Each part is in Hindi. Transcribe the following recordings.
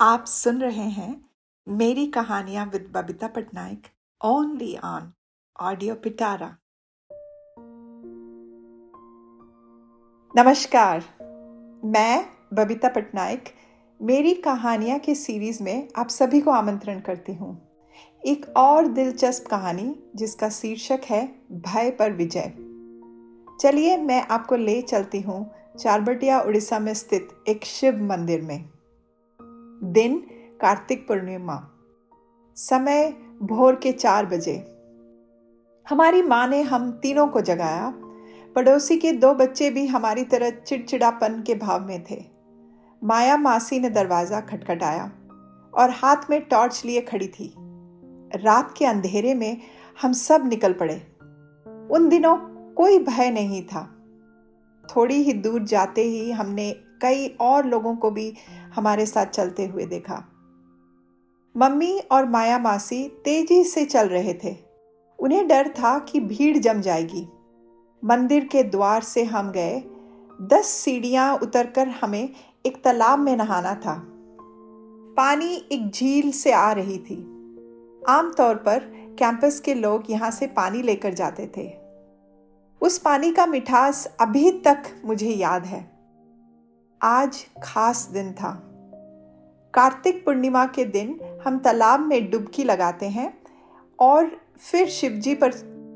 आप सुन रहे हैं मेरी कहानियाँ with Babita Patnaik only on audio Pitara नमस्कार, मैं बबीता पटनायक, मेरी कहानियाँ के सीरीज़ में आप सभी को आमंत्रण करती हूँ। एक और दिलचस्प कहानी जिसका शीर्षक है भय पर विजय। चलिए मैं आपको ले चलती हूँ चारबटिया, उड़ीसा में स्थित एक शिव मंदिर में। दिन कार्तिक पूर्णिमा। समय भोर के चार बजे। हमारी माँ ने हम तीनों को जगाया। पड़ोसी के दो बच्चे भी हमारी तरह चिड़चिड़ापन के भाव में थे। माया मासी ने दरवाज़ा खटखटाया और हाथ में टॉर्च लिए खड़ी थी। रात के अंधेरे में हम सब निकल पड़े। उन दिनों कोई भय नहीं था। थोड़ी ही दूर जाते ही हमने कई और लोगों को भी हमारे साथ चलते हुए देखा। मम्मी और माया मासी तेज़ी से चल रहे थे। उन्हें डर था कि भीड़ जम जाएगी। मंदिर के द्वार से हम गए। दस सीढ़ियाँ उतरकर हमें एक तालाब में नहाना था। पानी एक झील से आ रही थी। आमतौर पर कैंपस के लोग यहाँ से पानी लेकर जाते थे। उस पानी का मिठास अभी तक मुझे याद है। आज खास दिन था। कार्तिक पूर्णिमा के दिन हम तालाब में डुबकी लगाते हैं और फिर शिवजी पर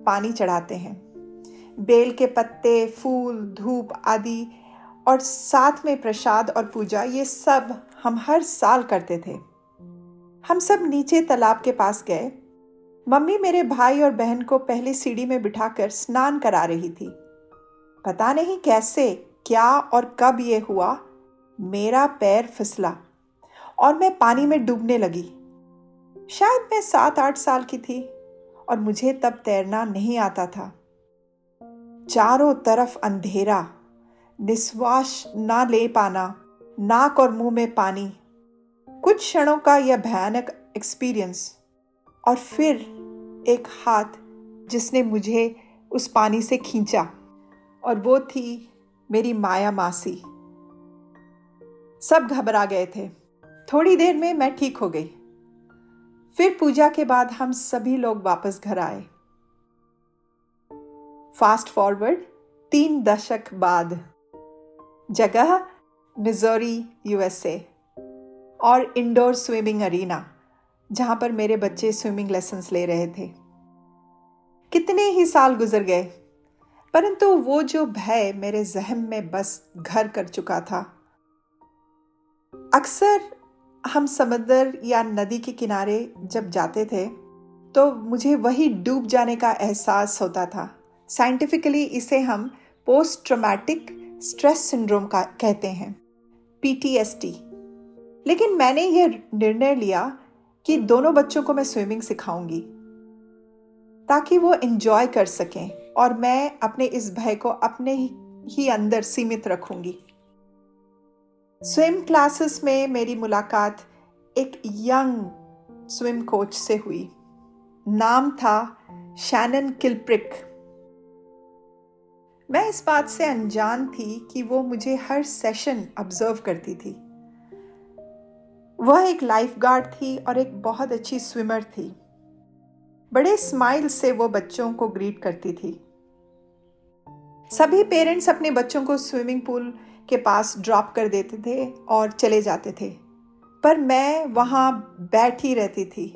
पानी चढ़ाते हैं। बेल के पत्ते, फूल, धूप आदि और साथ में प्रसाद और पूजा, ये सब हम हर साल करते थे। हम सब नीचे तालाब के पास गए। मम्मी मेरे भाई और बहन को पहले सीढ़ी में बिठाकर स्नान करा रही थी। पता नहीं कैसे क्या और कब ये हुआ? मेरा पैर फिसला और मैं पानी में डूबने लगी। शायद मैं सात आठ साल की थी और मुझे तब तैरना नहीं आता था। चारों तरफ़ अंधेरा निश्वास ना ले पाना, नाक और मुँह में पानी। कुछ क्षणों का यह भयानक एक्सपीरियंस और फिर एक हाथ जिसने मुझे उस पानी से खींचा और वो थी मेरी माया मासी। सब घबरा गए थे। थोड़ी देर में मैं ठीक हो गई। फिर पूजा के बाद हम सभी लोग वापस घर आए। फास्ट फॉरवर्ड तीन दशक बाद। जगह, मिजोरी यूएसए और इंडोर स्विमिंग अरीना जहाँ पर मेरे बच्चे स्विमिंग लेसन्स ले रहे थे। कितने ही साल गुजर गए। परंतु वो जो भय मेरे जहम में बस घर कर चुका था। अक्सर हम समंदर या नदी के किनारे जब जाते थे तो मुझे वही डूब जाने का एहसास होता था। साइंटिफिकली इसे हम पोस्ट ट्रोमैटिक स्ट्रेस सिंड्रोम का कहते हैं पीटीएसटी लेकिन मैंने यह निर्णय लिया कि दोनों बच्चों को मैं स्विमिंग सिखाऊँगी, ताकि वो एंजॉय कर सकें। और मैं अपने इस भय को अपने ही अंदर सीमित रखूँगी। स्विम क्लासेस में मेरी मुलाकात एक यंग स्विम कोच से हुई। नाम था शैनन किलप्रिक मैं इस बात से अनजान थी कि वो मुझे हर सेशन ऑब्ज़र्व करती थी। वह एक लाइफ गार्ड थी और एक बहुत अच्छी स्विमर थी। बड़े स्माइल से वो बच्चों को ग्रीट करती थी। सभी पेरेंट्स अपने बच्चों को स्विमिंग पूल के पास ड्रॉप कर देते थे और चले जाते थे। पर मैं वहाँ बैठी रहती थी।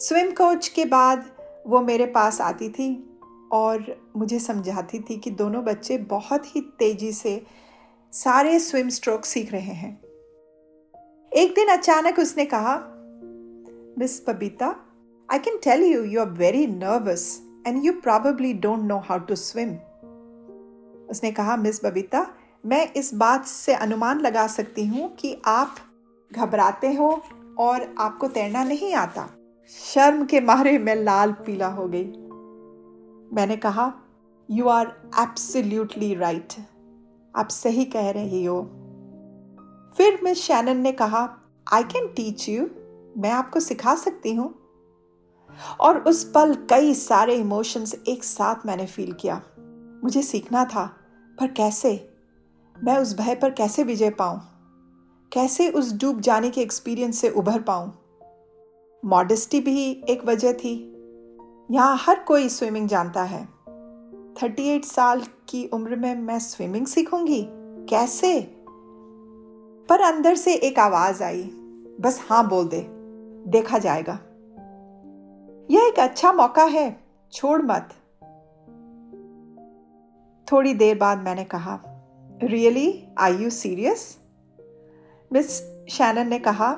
स्विम कोच के बाद वो मेरे पास आती थी और मुझे समझाती थी कि दोनों बच्चे बहुत ही तेज़ी से सारे स्विम स्ट्रोक सीख रहे हैं। एक दिन अचानक उसने कहा, miss Babita can tell you you are very nervous and you probably don't know how to swim उसने कहा, मिस बबीता, मैं इस बात से अनुमान लगा सकती हूँ कि आप घबराते हो और आपको तैरना नहीं आता। शर्म के मारे मैं लाल पीला हो गई। मैंने कहा यू आर एब्सोल्यूटली राइट आप सही कह रही हो। फिर मिस शैनन ने कहा आई कैन टीच यू मैं आपको सिखा सकती हूँ। और उस पल कई सारे इमोशंस एक साथ मैंने फील किया। मुझे सीखना था, पर कैसे? मैं उस भय पर कैसे विजय पाऊँ? कैसे उस डूब जाने के एक्सपीरियंस से उभर पाऊँ? मॉडेस्टी भी एक वजह थी। यहाँ हर कोई स्विमिंग जानता है। 38 साल की उम्र में मैं स्विमिंग सीखूँगी? कैसे? पर अंदर से एक आवाज़ आई। बस हाँ बोल दे। देखा जाएगा। यह एक अच्छा मौका है। छोड़ मत। थोड़ी देर बाद मैंने कहा really I you serious miss Shannon ने कहा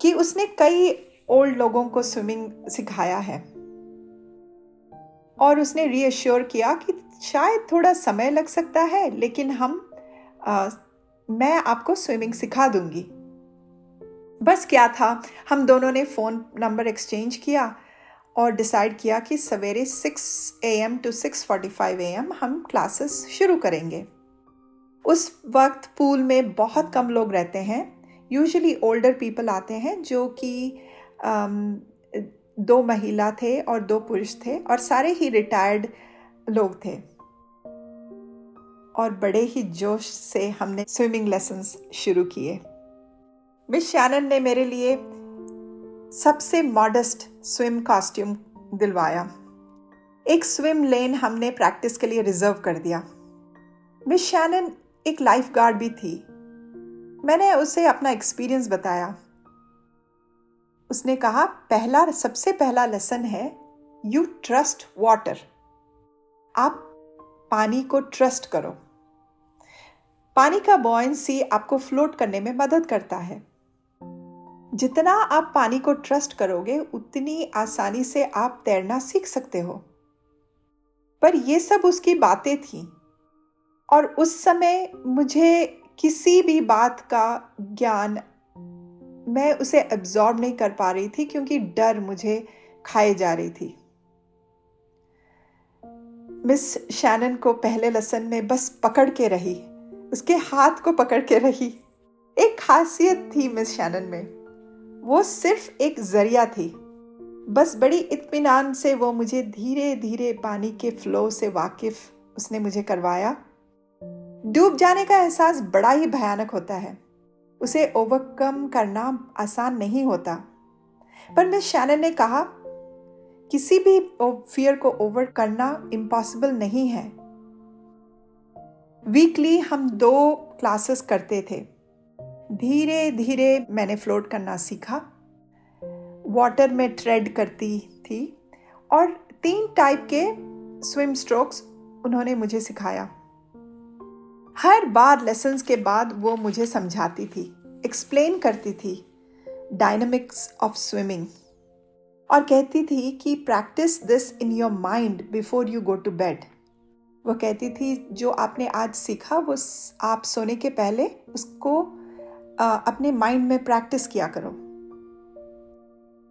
कि उसने कई ओल्ड लोगों को स्विमिंग सिखाया है। और उसने रीअश्योर किया कि शायद थोड़ा समय लग सकता है लेकिन हम आ, मैं आपको स्विमिंग सिखा दूँगी। बस क्या था? हम दोनों ने फ़ोन नंबर एक्सचेंज किया और डिसाइड किया कि सवेरे 6 एम टू 6:45 एम हम क्लासेस शुरू करेंगे। उस वक्त पूल में बहुत कम लोग रहते हैं। यूजुअली ओल्डर पीपल आते हैं जो कि दो महिला थे और दो पुरुष थे और सारे ही रिटायर्ड लोग थे। और बड़े ही जोश से हमने स्विमिंग लेसन्स शुरू किए। मिस शैनन ने मेरे लिए सबसे मॉडेस्ट स्विम कॉस्ट्यूम दिलवाया। एक स्विम लेन हमने प्रैक्टिस के लिए रिज़र्व कर दिया। मिस शैनन एक लाइफ गार्ड भी थी। मैंने उसे अपना एक्सपीरियंस बताया। उसने कहा, पहला, सबसे पहला लेसन है यू ट्रस्ट वाटर आप पानी को ट्रस्ट करो। पानी का बॉयंसी आपको फ्लोट करने में मदद करता है। जितना आप पानी को ट्रस्ट करोगे, उतनी आसानी से आप तैरना सीख सकते हो। पर यह सब उसकी बातें थी। और उस समय मुझे किसी भी बात का ज्ञान मैं उसे एब्जॉर्ब नहीं कर पा रही थी, क्योंकि डर मुझे खाए जा रही थी। मिस शैनन को पहले लसन में बस पकड़ के रही, उसके हाथ को पकड़ के रही। एक खासियत थी मिस शैनन में। वो सिर्फ़ एक ज़रिया थी। बस बड़ी इत्मीनान से वो मुझे धीरे धीरे पानी के फ्लो से वाकिफ उसने मुझे करवाया। डूब जाने का एहसास बड़ा ही भयानक होता है। उसे ओवरकम करना आसान नहीं होता। पर मिस शैनन ने कहा, किसी भी फियर को ओवर करना इम्पॉसिबल नहीं है। वीकली हम दो क्लासेस करते थे। धीरे धीरे मैंने फ्लोट करना सीखा। वाटर में ट्रेड करती थी और तीन टाइप के स्विम स्ट्रोक्स उन्होंने मुझे सिखाया। हर बार लेसन्स के बाद वो मुझे समझाती थी एक्सप्लेन करती थी डायनामिक्स ऑफ़ स्विमिंग और कहती थी कि practice this in your mind before you go to bed वो कहती थी, जो आपने आज सीखा वो आप सोने के पहले उसको अपने माइंड में प्रैक्टिस किया करो।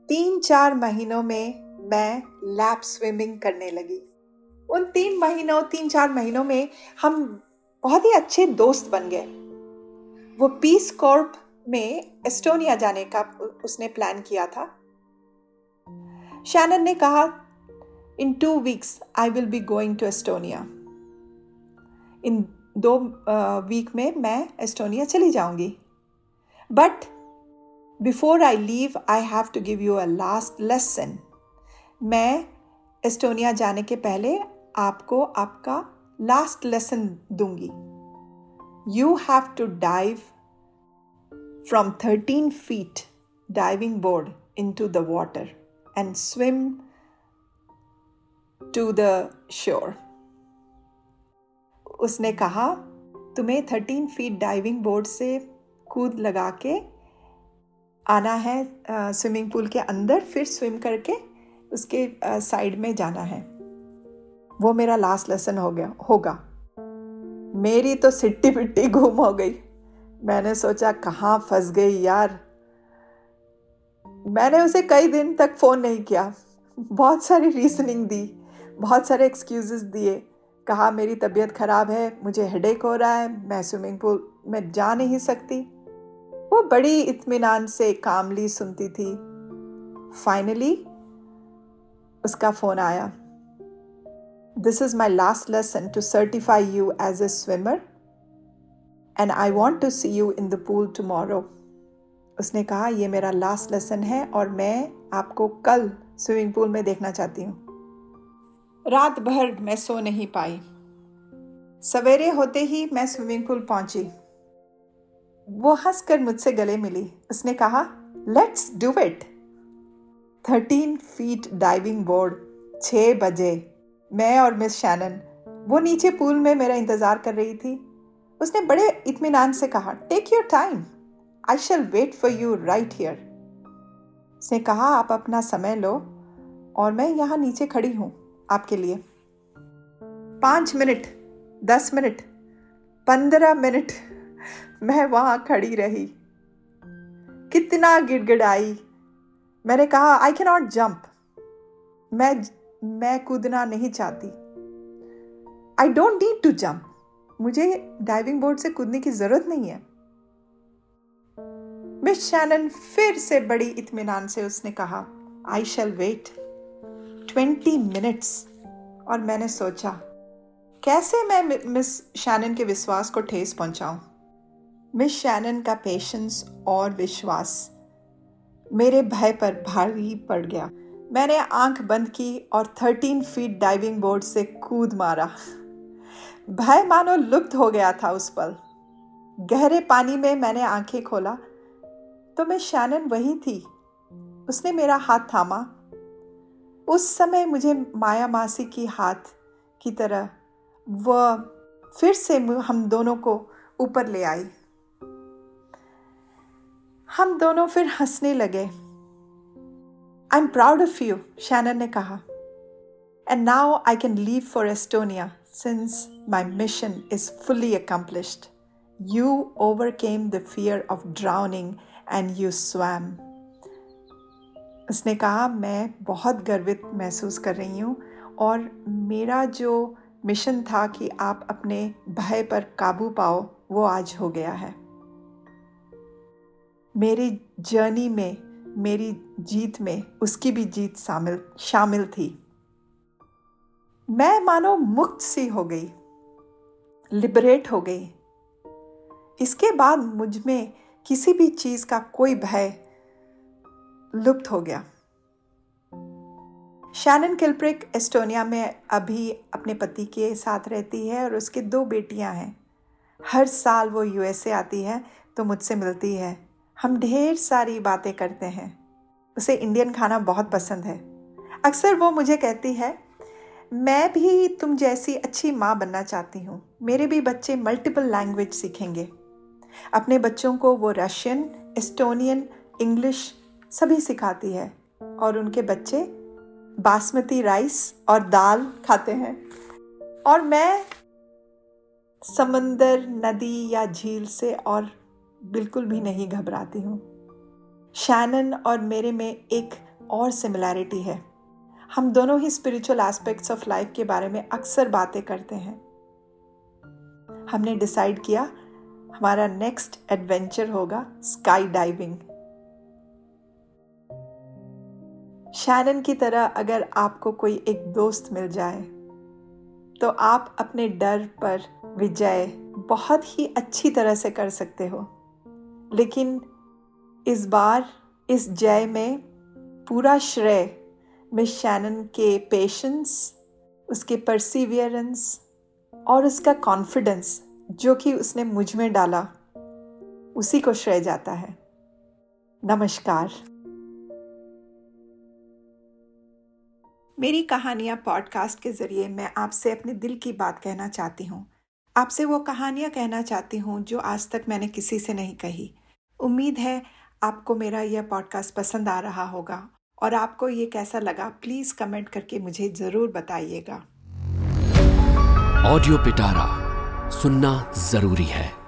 तीन चार महीनों में मैं लैप स्विमिंग करने लगी। उन तीन महीनों, तीन चार महीनों में हम बहुत ही अच्छे दोस्त बन गए। वो पीस कॉर्प में एस्टोनिया जाने का उसने प्लान किया था। शैनन ने कहा in two weeks I will be going to Estonia इन दो वीक में मैं एस्टोनिया चली जाऊँगी। But before I leave I have to give you a last lesson मैं एस्टोनिया जाने के पहले आपको आपका लास्ट लेसन दूँगी। You have to dive from thirteen feet diving board in to the water and swim to the shore उसने कहा, तुम्हें थर्टीन फीट डाइविंग बोर्ड से कूद लगा के आना है स्विमिंग पूल के अंदर, फिर स्विम करके उसके साइड में जाना है। वो मेरा लास्ट लेसन हो गया, होगा। मेरी तो सिट्टी पिट्टी घूम हो गई। मैंने सोचा, कहाँ फंस गई यार? मैंने उसे कई दिन तक फ़ोन नहीं किया। बहुत सारी रीजनिंग दी, बहुत सारे एक्सक्यूजेस दिए। कहा, मेरी तबीयत ख़राब है, मुझे हेडेक हो रहा है, मैं स्विमिंग पूल में जा नहीं सकती। वो बड़ी इत्मीनान से कामली सुनती थी। फाइनली उसका फ़ोन आया। This is my last lesson to certify you as a swimmer and I want to see you in the pool tomorrow उसने कहा, ये मेरा लास्ट लेसन है और मैं आपको कल स्विमिंग पूल में देखना चाहती हूँ. रात भर मैं सो नहीं पाई। सवेरे होते ही मैं स्विमिंग पूल पहुँची। वो हंसकर मुझसे गले मिली। उसने कहा let's do it thirteen feet diving board छः बजे। मैं और मिस शैनन वो नीचे पूल में मेरा इंतज़ार कर रही थी। उसने बड़े इतमान से कहा take your time I shall wait for you right here उसने कहा, आप अपना समय लो और मैं यहाँ नीचे खड़ी हूँ आपके लिए. पाँच मिनट, दस मिनट, पंद्रह मिनट मैं वहाँ खड़ी रही। कितना गिड़गिड़ाई। मैंने कहा आई के नॉट जंप मैं मैं कूदना नहीं चाहती। I don't need to jump मुझे डाइविंग बोर्ड से कूदने की ज़रूरत नहीं है। मिस शैनन फिर से बड़ी इतमान से उसने कहा I shall wait twenty minutes और मैंने सोचा, कैसे मैं, मिस शैनन के विश्वास को ठेस पहुंचाऊं? मिस शैनन का पेशेंस और विश्वास मेरे भय पर भारी पड़ गया। मैंने आँख बंद की और थर्टीन फीट डाइविंग बोर्ड से कूद मारा। भय मानो लुप्त हो गया था उस पल। गहरे पानी में मैंने आँखें खोला। तो मैं शैनन वही थी। उसने मेरा हाथ थामा। उस समय मुझे माया मासी की हाथ की तरह वह फिर से हम दोनों को ऊपर ले आई। हम दोनों फिर हंसने लगे। I am proud of you Shannon ने कहा। And now I can leave for Estonia since my mission is fully accomplished you overcame the fear of drowning and you swam उसने कहा, मैं बहुत गर्वित महसूस कर रही हूँ और मेरा जो मिशन था कि आप अपने भय पर काबू पाओ, वो आज हो गया है। मेरी जर्नी में, मेरी जीत में उसकी भी जीत शामिल शामिल थी। मैं मानो मुक्त सी हो गई, लिबरेट हो गई। इसके बाद मुझमें किसी भी चीज़ का कोई भय लुप्त हो गया। शैनन किल्प्रिक एस्टोनिया में अभी अपने पति के साथ रहती है और उसके दो बेटियाँ हैं। हर साल वो यूएसए आती है तो मुझसे मिलती है। हम ढेर सारी बातें करते हैं। उसे इंडियन खाना बहुत पसंद है। अक्सर वो मुझे कहती है, मैं भी तुम जैसी अच्छी माँ बनना चाहती हूँ। मेरे भी बच्चे मल्टीपल लैंग्वेज सीखेंगे। अपने बच्चों को वो रशियन एस्टोनियन इंग्लिश सभी सिखाती है और उनके बच्चे बासमती राइस और दाल खाते हैं। और मैं समंदर, नदी या झील से और बिल्कुल भी नहीं घबराती हूँ। शैनन और मेरे में एक और सिमिलैरिटी है। हम दोनों ही स्पिरिचुअल एस्पेक्ट्स ऑफ़ लाइफ के बारे में अक्सर बातें करते हैं। हमने डिसाइड किया, हमारा नेक्स्ट एडवेंचर होगा स्काई डाइविंग शैनन की तरह अगर आपको कोई एक दोस्त मिल जाए तो आप अपने डर पर विजय बहुत ही अच्छी तरह से कर सकते हो। लेकिन इस बार, इस जय में पूरा श्रेय मिस शैनन के पेशेंस उसके परसिवियरेंस और उसका कॉन्फिडेंस जो कि उसने मुझमें डाला, उसी को श्रेय जाता है। नमस्कार। मेरी कहानियाँ पॉडकास्ट के ज़रिए मैं आपसे अपने दिल की बात कहना चाहती हूँ। आपसे वो कहानियाँ कहना चाहती हूँ जो आज तक मैंने किसी से नहीं कही। उम्मीद है आपको मेरा यह पॉडकास्ट पसंद आ रहा होगा। और आपको ये कैसा लगा प्लीज़ कमेंट करके मुझे ज़रूर बताइएगा। ऑडियो पिटारा सुनना ज़रूरी है।